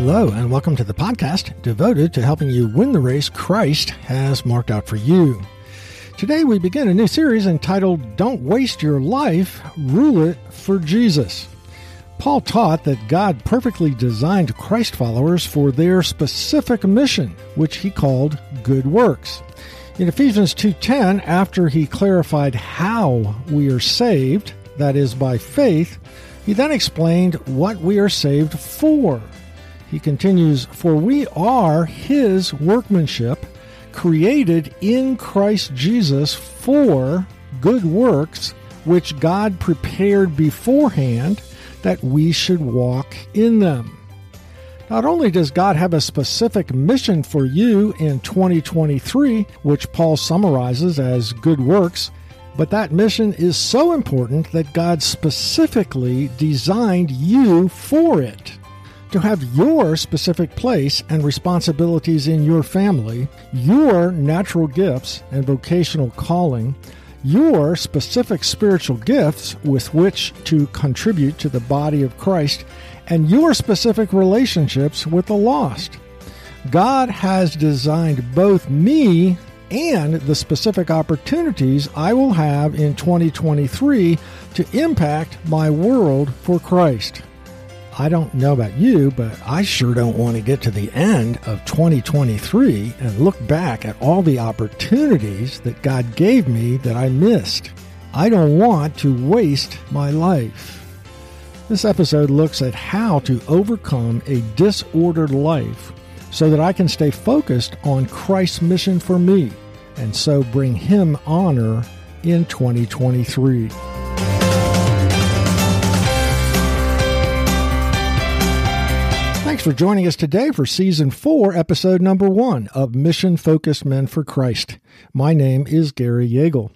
Hello, and welcome to the podcast devoted to helping you win the race Christ has marked out for you. Today, we begin a new series entitled Don't Waste Your Life, Rule It for Jesus. Paul taught that God perfectly designed Christ followers for their specific mission, which he called good works. In Ephesians 2:10, after he clarified how we are saved, that is by faith, he then explained what we are saved for. He continues, For we are his workmanship, created in Christ Jesus for good works, which God prepared beforehand that we should walk in them. Not only does God have a specific mission for you in 2023, which Paul summarizes as good works, but that mission is so important that God specifically designed you for it to have your specific place and responsibilities in your family, your natural gifts and vocational calling, your specific spiritual gifts with which to contribute to the body of Christ, and your specific relationships with the lost. God has designed both me and the specific opportunities I will have in 2023 to impact my world for Christ. I don't know about you, but I sure don't want to get to the end of 2023 and look back at all the opportunities that God gave me that I missed. I don't want to waste my life. This episode looks at how to overcome a disordered life so that I can stay focused on Christ's mission for me and so bring Him honor in 2023. Thanks for joining us today for Season 4, Episode Number 1 of Mission Focused Men for Christ. My name is Gary Yeagle.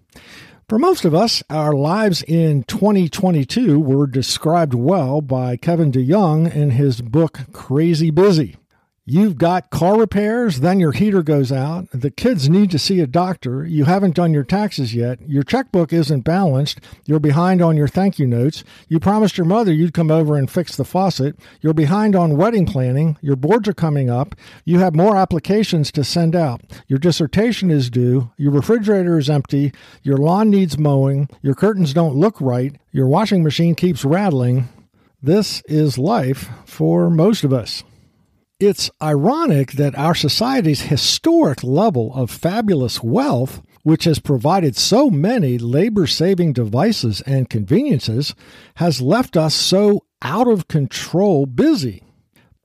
For most of us, our lives in 2022 were described well by Kevin DeYoung in his book Crazy Busy. You've got car repairs, then your heater goes out. The kids need to see a doctor. You haven't done your taxes yet. Your checkbook isn't balanced. You're behind on your thank you notes. You promised your mother you'd come over and fix the faucet. You're behind on wedding planning. Your boards are coming up. You have more applications to send out. Your dissertation is due. Your refrigerator is empty. Your lawn needs mowing. Your curtains don't look right. Your washing machine keeps rattling. This is life for most of us. It's ironic that our society's historic level of fabulous wealth, which has provided so many labor saving devices and conveniences, has left us so out of control busy.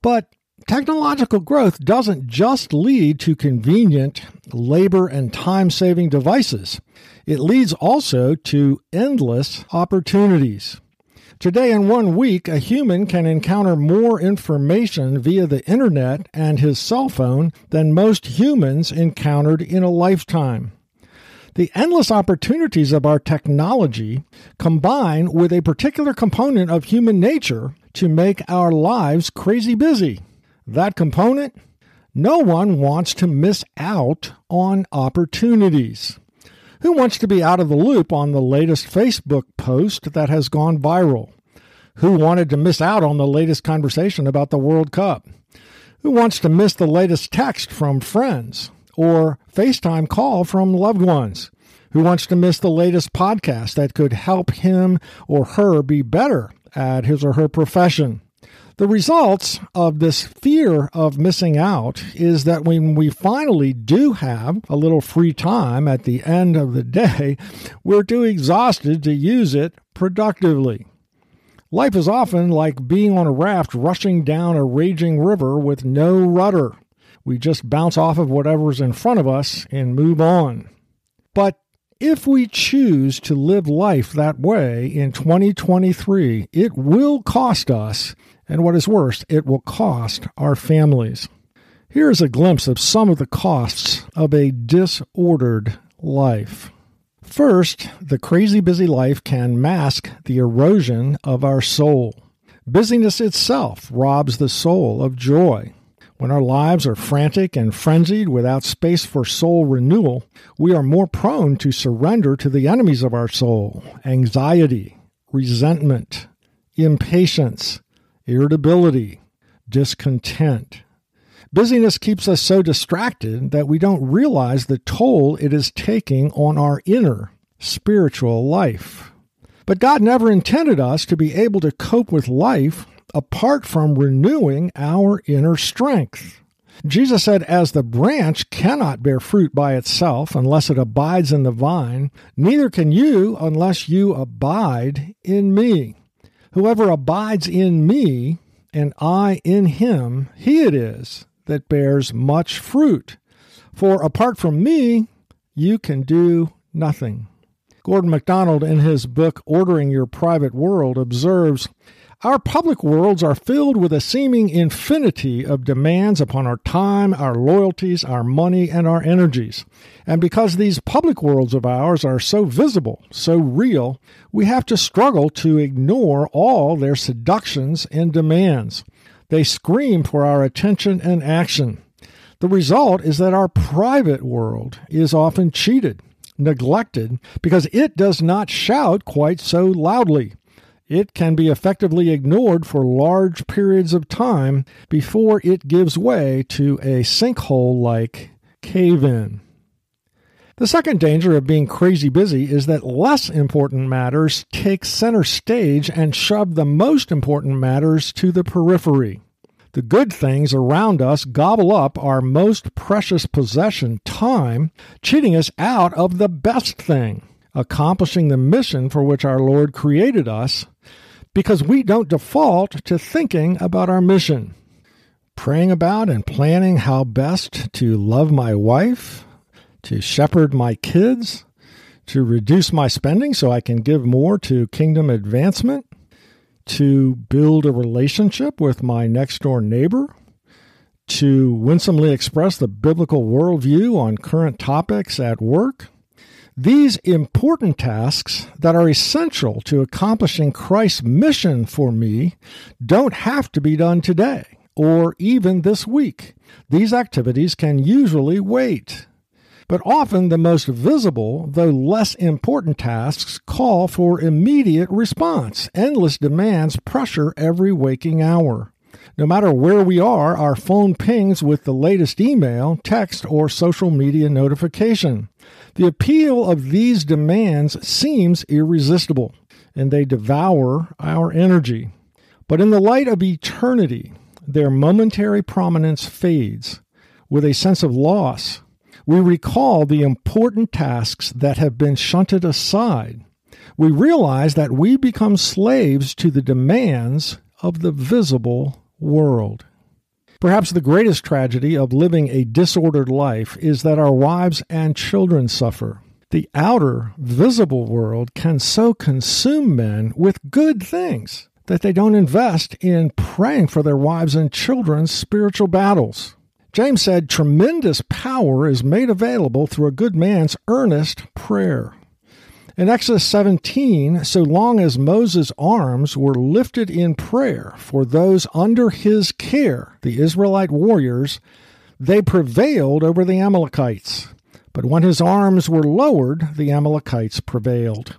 But technological growth doesn't just lead to convenient labor and time saving devices, it leads also to endless opportunities. Today, in one week, a human can encounter more information via the internet and his cell phone than most humans encountered in a lifetime. The endless opportunities of our technology combine with a particular component of human nature to make our lives crazy busy. That component? No one wants to miss out on opportunities. Who wants to be out of the loop on the latest Facebook post that has gone viral? Who wanted to miss out on the latest conversation about the World Cup? Who wants to miss the latest text from friends or FaceTime call from loved ones? Who wants to miss the latest podcast that could help him or her be better at his or her profession? The results of this fear of missing out is that when we finally do have a little free time at the end of the day, we're too exhausted to use it productively. Life is often like being on a raft rushing down a raging river with no rudder. We just bounce off of whatever's in front of us and move on. But if we choose to live life that way in 2023, it will cost us and what is worse, it will cost our families. Here is a glimpse of some of the costs of a disordered life. First, the crazy busy life can mask the erosion of our soul. Busyness itself robs the soul of joy. When our lives are frantic and frenzied without space for soul renewal, we are more prone to surrender to the enemies of our soul anxiety, resentment, impatience, irritability, discontent. Busyness keeps us so distracted that we don't realize the toll it is taking on our inner spiritual life. But God never intended us to be able to cope with life apart from renewing our inner strength. Jesus said, As the branch cannot bear fruit by itself unless it abides in the vine, neither can you unless you abide in me. Whoever abides in me, and I in him, he it is that bears much fruit. For apart from me, you can do nothing. Gordon MacDonald, in his book Ordering Your Private World, observes Our public worlds are filled with a seeming infinity of demands upon our time, our loyalties, our money, and our energies. And because these public worlds of ours are so visible, so real, we have to struggle to ignore all their seductions and demands. They scream for our attention and action. The result is that our private world is often cheated, neglected, because it does not shout quite so loudly. It can be effectively ignored for large periods of time before it gives way to a sinkhole like cave in. The second danger of being crazy busy is that less important matters take center stage and shove the most important matters to the periphery. The good things around us gobble up our most precious possession, time, cheating us out of the best thing, accomplishing the mission for which our Lord created us, because we don't default to thinking about our mission. Praying about and planning how best to love my wife, to shepherd my kids, to reduce my spending so I can give more to kingdom advancement, to build a relationship with my next door neighbor, to winsomely express the biblical worldview on current topics at work. These important tasks that are essential to accomplishing Christ's mission for me don't have to be done today or even this week. These activities can usually wait. But often the most visible, though less important tasks call for immediate response. Endless demands pressure every waking hour. No matter where we are, our phone pings with the latest email, text, or social media notification. The appeal of these demands seems irresistible, and they devour our energy. But in the light of eternity, their momentary prominence fades with a sense of loss we recall the important tasks that have been shunted aside. We realize that we become slaves to the demands of the visible world. Perhaps the greatest tragedy of living a disordered life is that our wives and children suffer. The outer, visible world can so consume men with good things that they don't invest in praying for their wives and children's spiritual battles. James said, Tremendous power is made available through a good man's earnest prayer. In Exodus 17, so long as Moses' arms were lifted in prayer for those under his care, the Israelite warriors, they prevailed over the Amalekites. But when his arms were lowered, the Amalekites prevailed.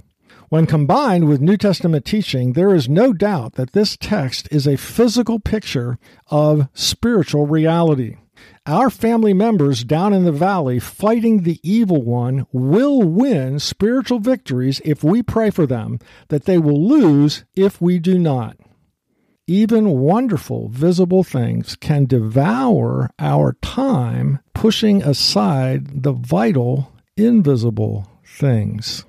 When combined with New Testament teaching, there is no doubt that this text is a physical picture of spiritual reality. Our family members down in the valley fighting the evil one will win spiritual victories if we pray for them, that they will lose if we do not. Even wonderful visible things can devour our time, pushing aside the vital invisible things.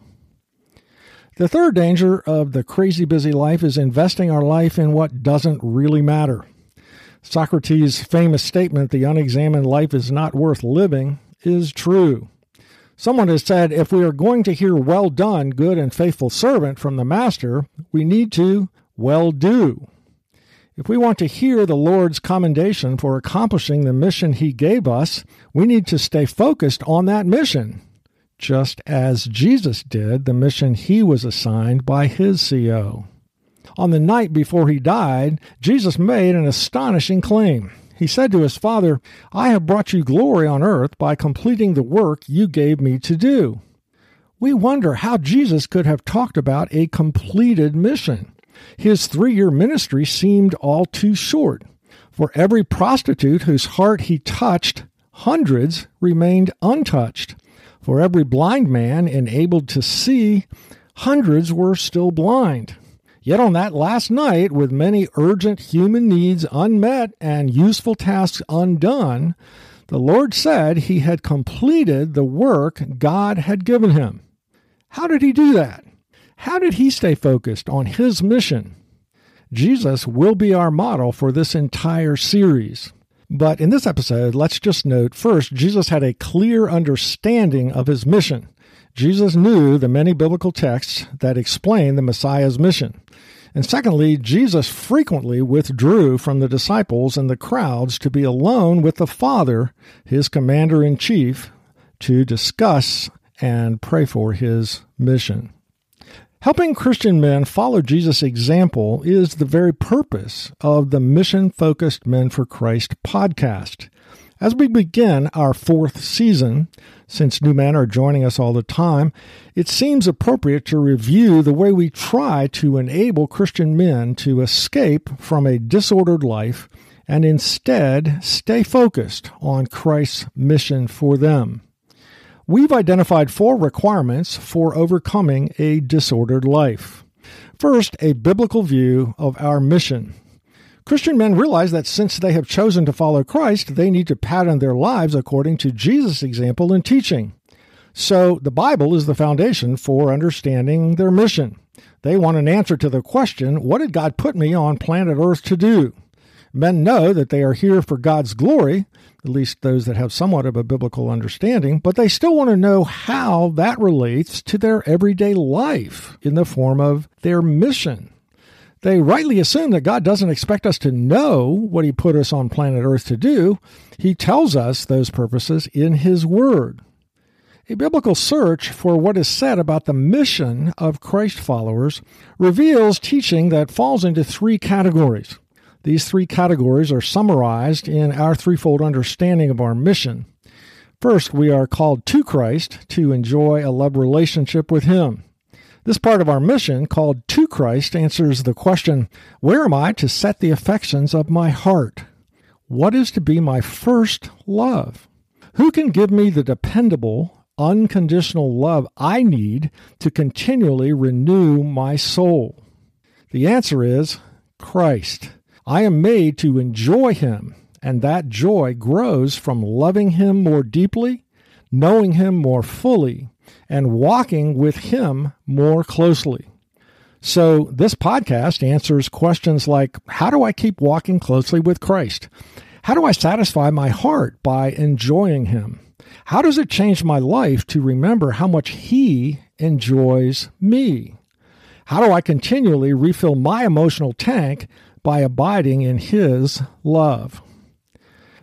The third danger of the crazy busy life is investing our life in what doesn't really matter. Socrates' famous statement, the unexamined life is not worth living, is true. Someone has said if we are going to hear well done, good and faithful servant from the Master, we need to well do. If we want to hear the Lord's commendation for accomplishing the mission He gave us, we need to stay focused on that mission, just as Jesus did the mission He was assigned by His CO. On the night before he died, Jesus made an astonishing claim. He said to his Father, I have brought you glory on earth by completing the work you gave me to do. We wonder how Jesus could have talked about a completed mission. His three year ministry seemed all too short. For every prostitute whose heart he touched, hundreds remained untouched. For every blind man enabled to see, hundreds were still blind. Yet on that last night, with many urgent human needs unmet and useful tasks undone, the Lord said he had completed the work God had given him. How did he do that? How did he stay focused on his mission? Jesus will be our model for this entire series. But in this episode, let's just note first, Jesus had a clear understanding of his mission. Jesus knew the many biblical texts that explain the Messiah's mission. And secondly, Jesus frequently withdrew from the disciples and the crowds to be alone with the Father, his commander in chief, to discuss and pray for his mission. Helping Christian men follow Jesus' example is the very purpose of the Mission Focused Men for Christ podcast. As we begin our fourth season, since new men are joining us all the time, it seems appropriate to review the way we try to enable Christian men to escape from a disordered life and instead stay focused on Christ's mission for them. We've identified four requirements for overcoming a disordered life. First, a biblical view of our mission. Christian men realize that since they have chosen to follow Christ, they need to pattern their lives according to Jesus' example and teaching. So, the Bible is the foundation for understanding their mission. They want an answer to the question what did God put me on planet Earth to do? Men know that they are here for God's glory, at least those that have somewhat of a biblical understanding, but they still want to know how that relates to their everyday life in the form of their mission. They rightly assume that God doesn't expect us to know what He put us on planet Earth to do. He tells us those purposes in His Word. A biblical search for what is said about the mission of Christ followers reveals teaching that falls into three categories. These three categories are summarized in our threefold understanding of our mission. First, we are called to Christ to enjoy a love relationship with Him. This part of our mission, called to Christ, answers the question Where am I to set the affections of my heart? What is to be my first love? Who can give me the dependable, unconditional love I need to continually renew my soul? The answer is Christ. I am made to enjoy Him, and that joy grows from loving Him more deeply, knowing Him more fully, and walking with Him more closely. So, this podcast answers questions like How do I keep walking closely with Christ? How do I satisfy my heart by enjoying Him? How does it change my life to remember how much He enjoys me? How do I continually refill my emotional tank by abiding in His love.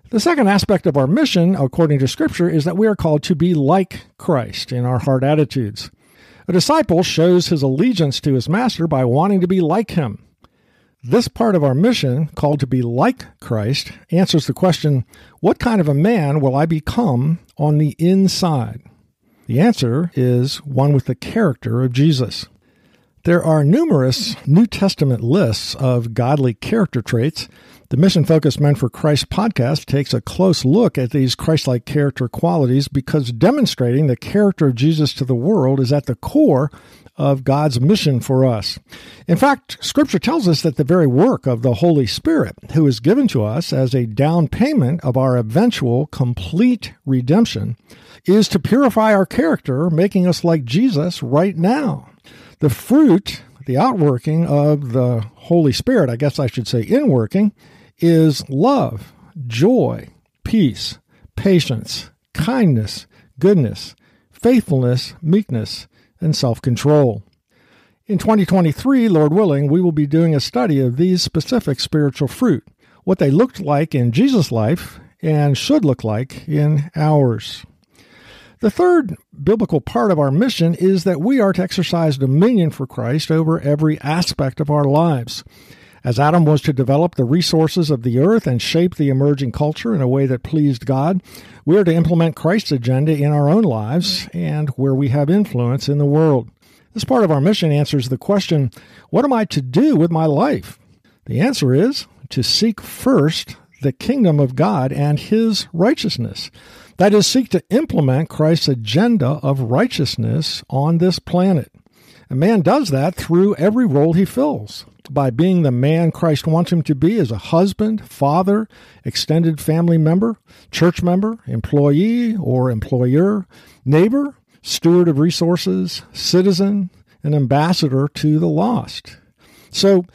The second aspect of our mission, according to Scripture, is that we are called to be like Christ in our heart attitudes. A disciple shows his allegiance to his master by wanting to be like him. This part of our mission, called to be like Christ, answers the question what kind of a man will I become on the inside? The answer is one with the character of Jesus. There are numerous New Testament lists of godly character traits. The Mission Focused Men for Christ podcast takes a close look at these Christ like character qualities because demonstrating the character of Jesus to the world is at the core of God's mission for us. In fact, Scripture tells us that the very work of the Holy Spirit, who is given to us as a down payment of our eventual complete redemption, is to purify our character, making us like Jesus right now. The fruit, the outworking of the Holy Spirit, I guess I should say inworking, is love, joy, peace, patience, kindness, goodness, faithfulness, meekness, and self control. In 2023, Lord willing, we will be doing a study of these specific spiritual fruit, what they looked like in Jesus' life and should look like in ours. The third biblical part of our mission is that we are to exercise dominion for Christ over every aspect of our lives. As Adam was to develop the resources of the earth and shape the emerging culture in a way that pleased God, we are to implement Christ's agenda in our own lives and where we have influence in the world. This part of our mission answers the question what am I to do with my life? The answer is to seek first the kingdom of God and his righteousness. That is, seek to implement Christ's agenda of righteousness on this planet. A man does that through every role he fills by being the man Christ wants him to be as a husband, father, extended family member, church member, employee or employer, neighbor, steward of resources, citizen, and ambassador to the lost. So,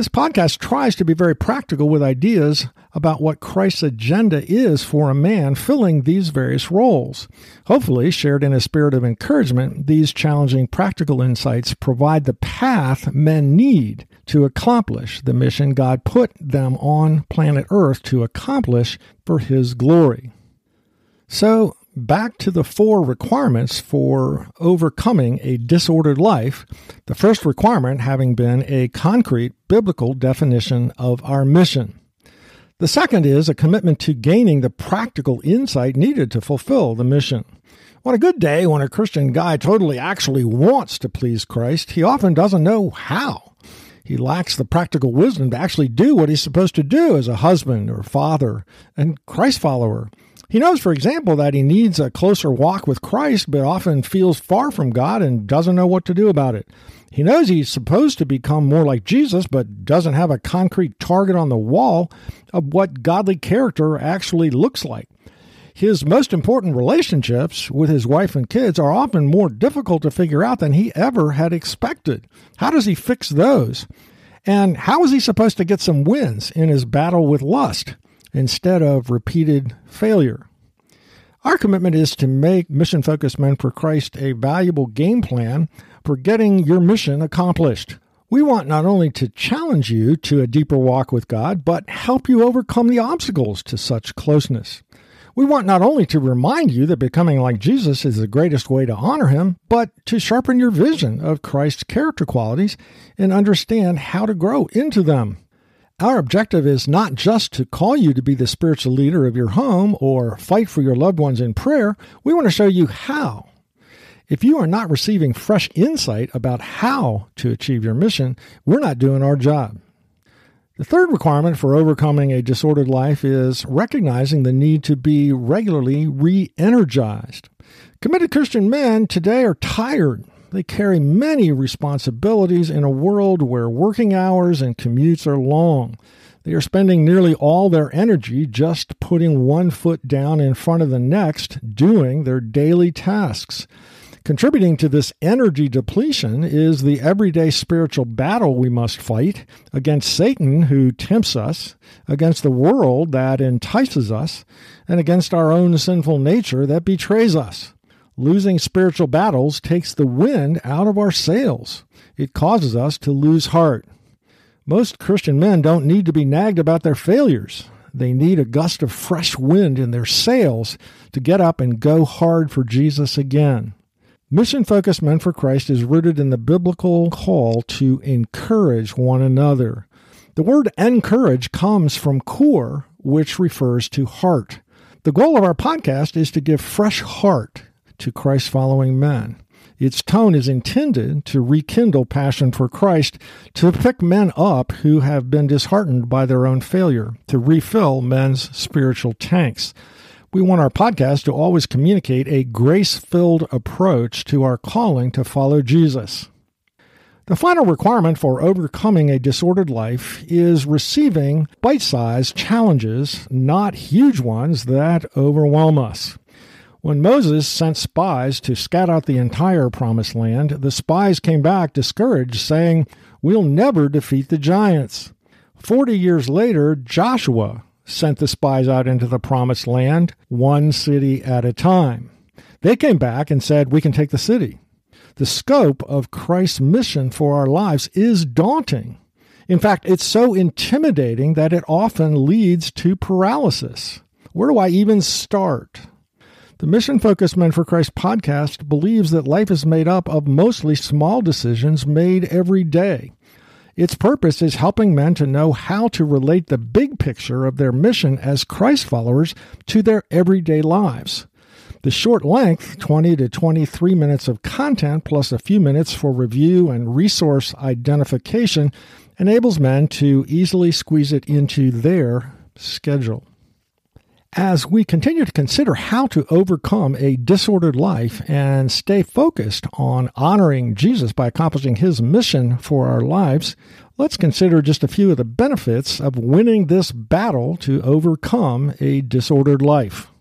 this podcast tries to be very practical with ideas about what Christ's agenda is for a man filling these various roles. Hopefully, shared in a spirit of encouragement, these challenging practical insights provide the path men need to accomplish the mission God put them on planet Earth to accomplish for His glory. So, back to the four requirements for overcoming a disordered life, the first requirement having been a concrete biblical definition of our mission. The second is a commitment to gaining the practical insight needed to fulfill the mission. On a good day, when a Christian guy totally actually wants to please Christ, he often doesn't know how. He lacks the practical wisdom to actually do what he's supposed to do as a husband or father and Christ follower. He knows, for example, that he needs a closer walk with Christ, but often feels far from God and doesn't know what to do about it. He knows he's supposed to become more like Jesus, but doesn't have a concrete target on the wall of what godly character actually looks like. His most important relationships with his wife and kids are often more difficult to figure out than he ever had expected. How does he fix those? And how is he supposed to get some wins in his battle with lust? Instead of repeated failure. Our commitment is to make Mission Focused Men for Christ a valuable game plan for getting your mission accomplished. We want not only to challenge you to a deeper walk with God, but help you overcome the obstacles to such closeness. We want not only to remind you that becoming like Jesus is the greatest way to honor him, but to sharpen your vision of Christ's character qualities and understand how to grow into them. Our objective is not just to call you to be the spiritual leader of your home or fight for your loved ones in prayer. We want to show you how. If you are not receiving fresh insight about how to achieve your mission, we're not doing our job. The third requirement for overcoming a disordered life is recognizing the need to be regularly re energized. Committed Christian men today are tired they carry many responsibilities in a world where working hours and commutes are long. They are spending nearly all their energy just putting one foot down in front of the next, doing their daily tasks. Contributing to this energy depletion is the everyday spiritual battle we must fight against Satan, who tempts us, against the world that entices us, and against our own sinful nature that betrays us. Losing spiritual battles takes the wind out of our sails. It causes us to lose heart. Most Christian men don't need to be nagged about their failures. They need a gust of fresh wind in their sails to get up and go hard for Jesus again. Mission focused Men for Christ is rooted in the biblical call to encourage one another. The word encourage comes from core, which refers to heart. The goal of our podcast is to give fresh heart to Christ following men. Its tone is intended to rekindle passion for Christ, to pick men up who have been disheartened by their own failure, to refill men's spiritual tanks. We want our podcast to always communicate a grace filled approach to our calling to follow Jesus. The final requirement for overcoming a disordered life is receiving bite sized challenges, not huge ones that overwhelm us. When Moses sent spies to scout out the entire promised land, the spies came back discouraged, saying, We'll never defeat the giants. Forty years later, Joshua sent the spies out into the promised land, one city at a time. They came back and said, We can take the city. The scope of Christ's mission for our lives is daunting. In fact, it's so intimidating that it often leads to paralysis. Where do I even start? The Mission Focused Men for Christ podcast believes that life is made up of mostly small decisions made every day. Its purpose is helping men to know how to relate the big picture of their mission as Christ followers to their everyday lives. The short length, 20 to 23 minutes of content plus a few minutes for review and resource identification, enables men to easily squeeze it into their schedule. As we continue to consider how to overcome a disordered life and stay focused on honoring Jesus by accomplishing his mission for our lives, let's consider just a few of the benefits of winning this battle to overcome a disordered life.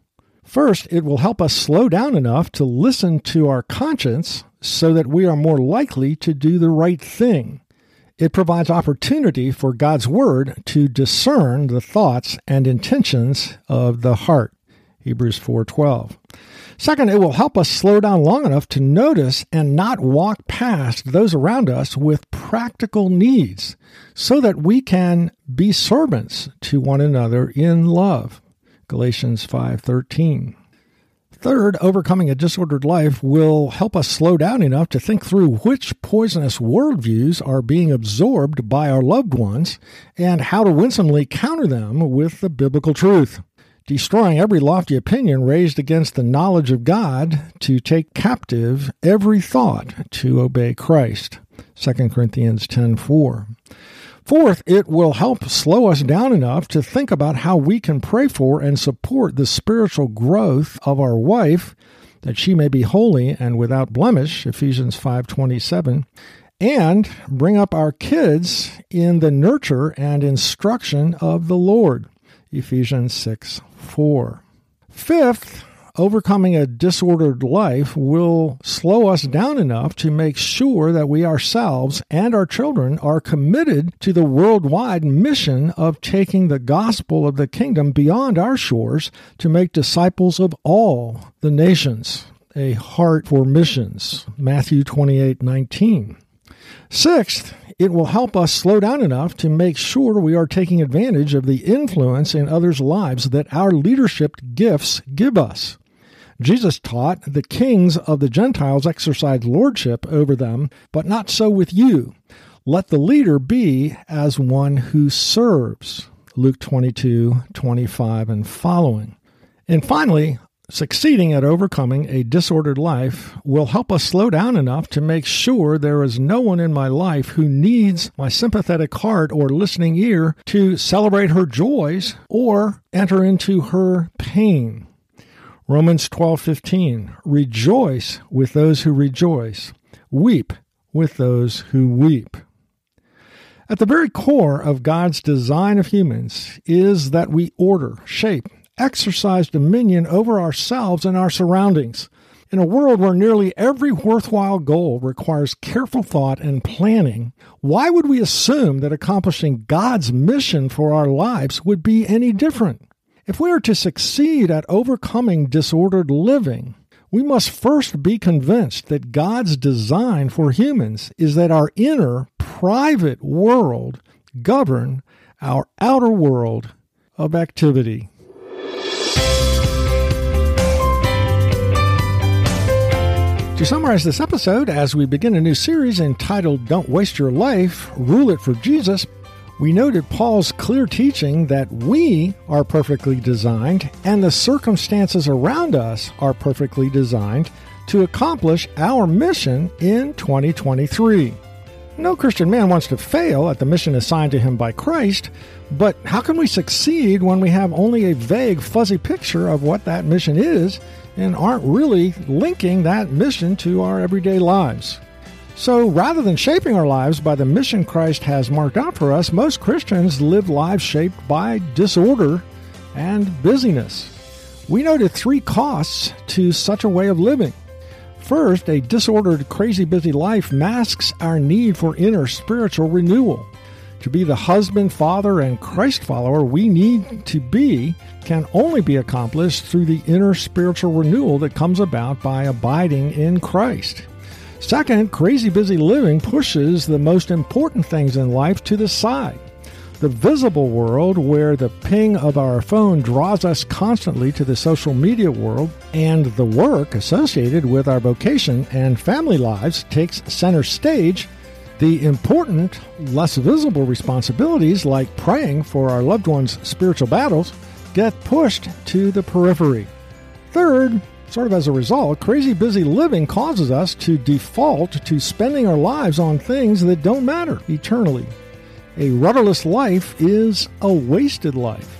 First, it will help us slow down enough to listen to our conscience so that we are more likely to do the right thing. It provides opportunity for God's Word to discern the thoughts and intentions of the heart. Hebrews 4:12. Second, it will help us slow down long enough to notice and not walk past those around us with practical needs so that we can be servants to one another in love. Galatians 5:13. Third, overcoming a disordered life will help us slow down enough to think through which poisonous worldviews are being absorbed by our loved ones and how to winsomely counter them with the biblical truth. Destroying every lofty opinion raised against the knowledge of God to take captive every thought to obey Christ. 2 Corinthians 10:4. Fourth, it will help slow us down enough to think about how we can pray for and support the spiritual growth of our wife that she may be holy and without blemish Ephesians 5:27 and bring up our kids in the nurture and instruction of the Lord Ephesians 6 4. Fifth, overcoming a disordered life will slow us down enough to make sure that we ourselves and our children are committed to the worldwide mission of taking the gospel of the kingdom beyond our shores to make disciples of all the nations. A heart for missions. Matthew 28 19. Sixth, it will help us slow down enough to make sure we are taking advantage of the influence in others' lives that our leadership gifts give us. Jesus taught the kings of the Gentiles exercise lordship over them, but not so with you. Let the leader be as one who serves. Luke 22, 25, and following. And finally, succeeding at overcoming a disordered life will help us slow down enough to make sure there is no one in my life who needs my sympathetic heart or listening ear to celebrate her joys or enter into her pain. Romans 12:15 Rejoice with those who rejoice weep with those who weep At the very core of God's design of humans is that we order, shape, exercise dominion over ourselves and our surroundings. In a world where nearly every worthwhile goal requires careful thought and planning, why would we assume that accomplishing God's mission for our lives would be any different? If we are to succeed at overcoming disordered living, we must first be convinced that God's design for humans is that our inner, private world govern our outer world of activity. To summarize this episode, as we begin a new series entitled Don't Waste Your Life, Rule It for Jesus, we noted Paul's clear teaching that we are perfectly designed and the circumstances around us are perfectly designed to accomplish our mission in 2023. No Christian man wants to fail at the mission assigned to him by Christ, but how can we succeed when we have only a vague, fuzzy picture of what that mission is and aren't really linking that mission to our everyday lives? So rather than shaping our lives by the mission Christ has marked out for us, most Christians live lives shaped by disorder and busyness. We noted three costs to such a way of living. First, a disordered, crazy busy life masks our need for inner spiritual renewal. To be the husband, father, and Christ follower we need to be can only be accomplished through the inner spiritual renewal that comes about by abiding in Christ. Second, crazy busy living pushes the most important things in life to the side. The visible world, where the ping of our phone draws us constantly to the social media world, and the work associated with our vocation and family lives takes center stage, the important, less visible responsibilities like praying for our loved ones' spiritual battles get pushed to the periphery. Third, Sort of as a result, crazy busy living causes us to default to spending our lives on things that don't matter eternally. A rudderless life is a wasted life.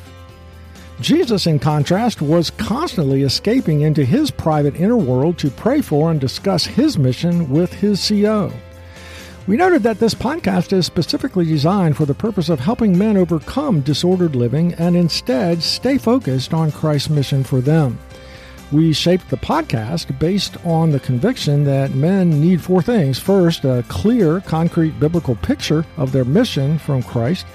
Jesus, in contrast, was constantly escaping into his private inner world to pray for and discuss his mission with his CO. We noted that this podcast is specifically designed for the purpose of helping men overcome disordered living and instead stay focused on Christ's mission for them. We shaped the podcast based on the conviction that men need four things. First, a clear, concrete biblical picture of their mission from Christ.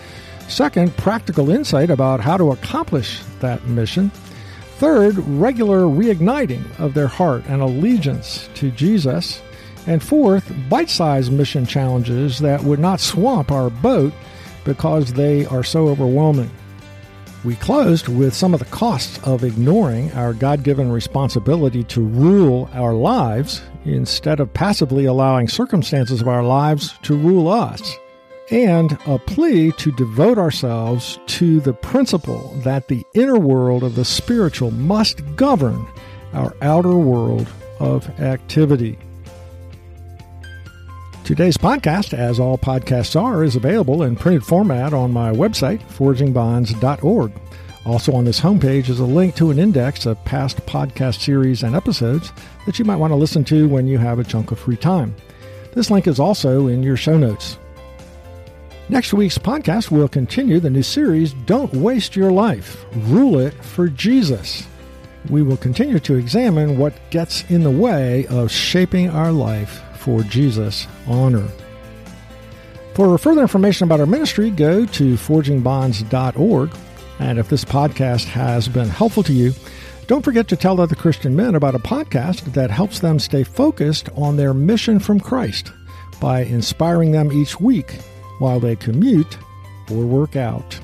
Second, practical insight about how to accomplish that mission. Third, regular reigniting of their heart and allegiance to Jesus. And fourth, bite sized mission challenges that would not swamp our boat because they are so overwhelming. We closed with some of the costs of ignoring our God given responsibility to rule our lives instead of passively allowing circumstances of our lives to rule us, and a plea to devote ourselves to the principle that the inner world of the spiritual must govern our outer world of activity. Today's podcast, as all podcasts are, is available in printed format on my website, forgingbonds.org. Also on this homepage is a link to an index of past podcast series and episodes that you might want to listen to when you have a chunk of free time. This link is also in your show notes. Next week's podcast will continue the new series, Don't Waste Your Life, Rule It for Jesus. We will continue to examine what gets in the way of shaping our life for Jesus' honor. For further information about our ministry, go to forgingbonds.org. And if this podcast has been helpful to you, don't forget to tell other Christian men about a podcast that helps them stay focused on their mission from Christ by inspiring them each week while they commute or work out.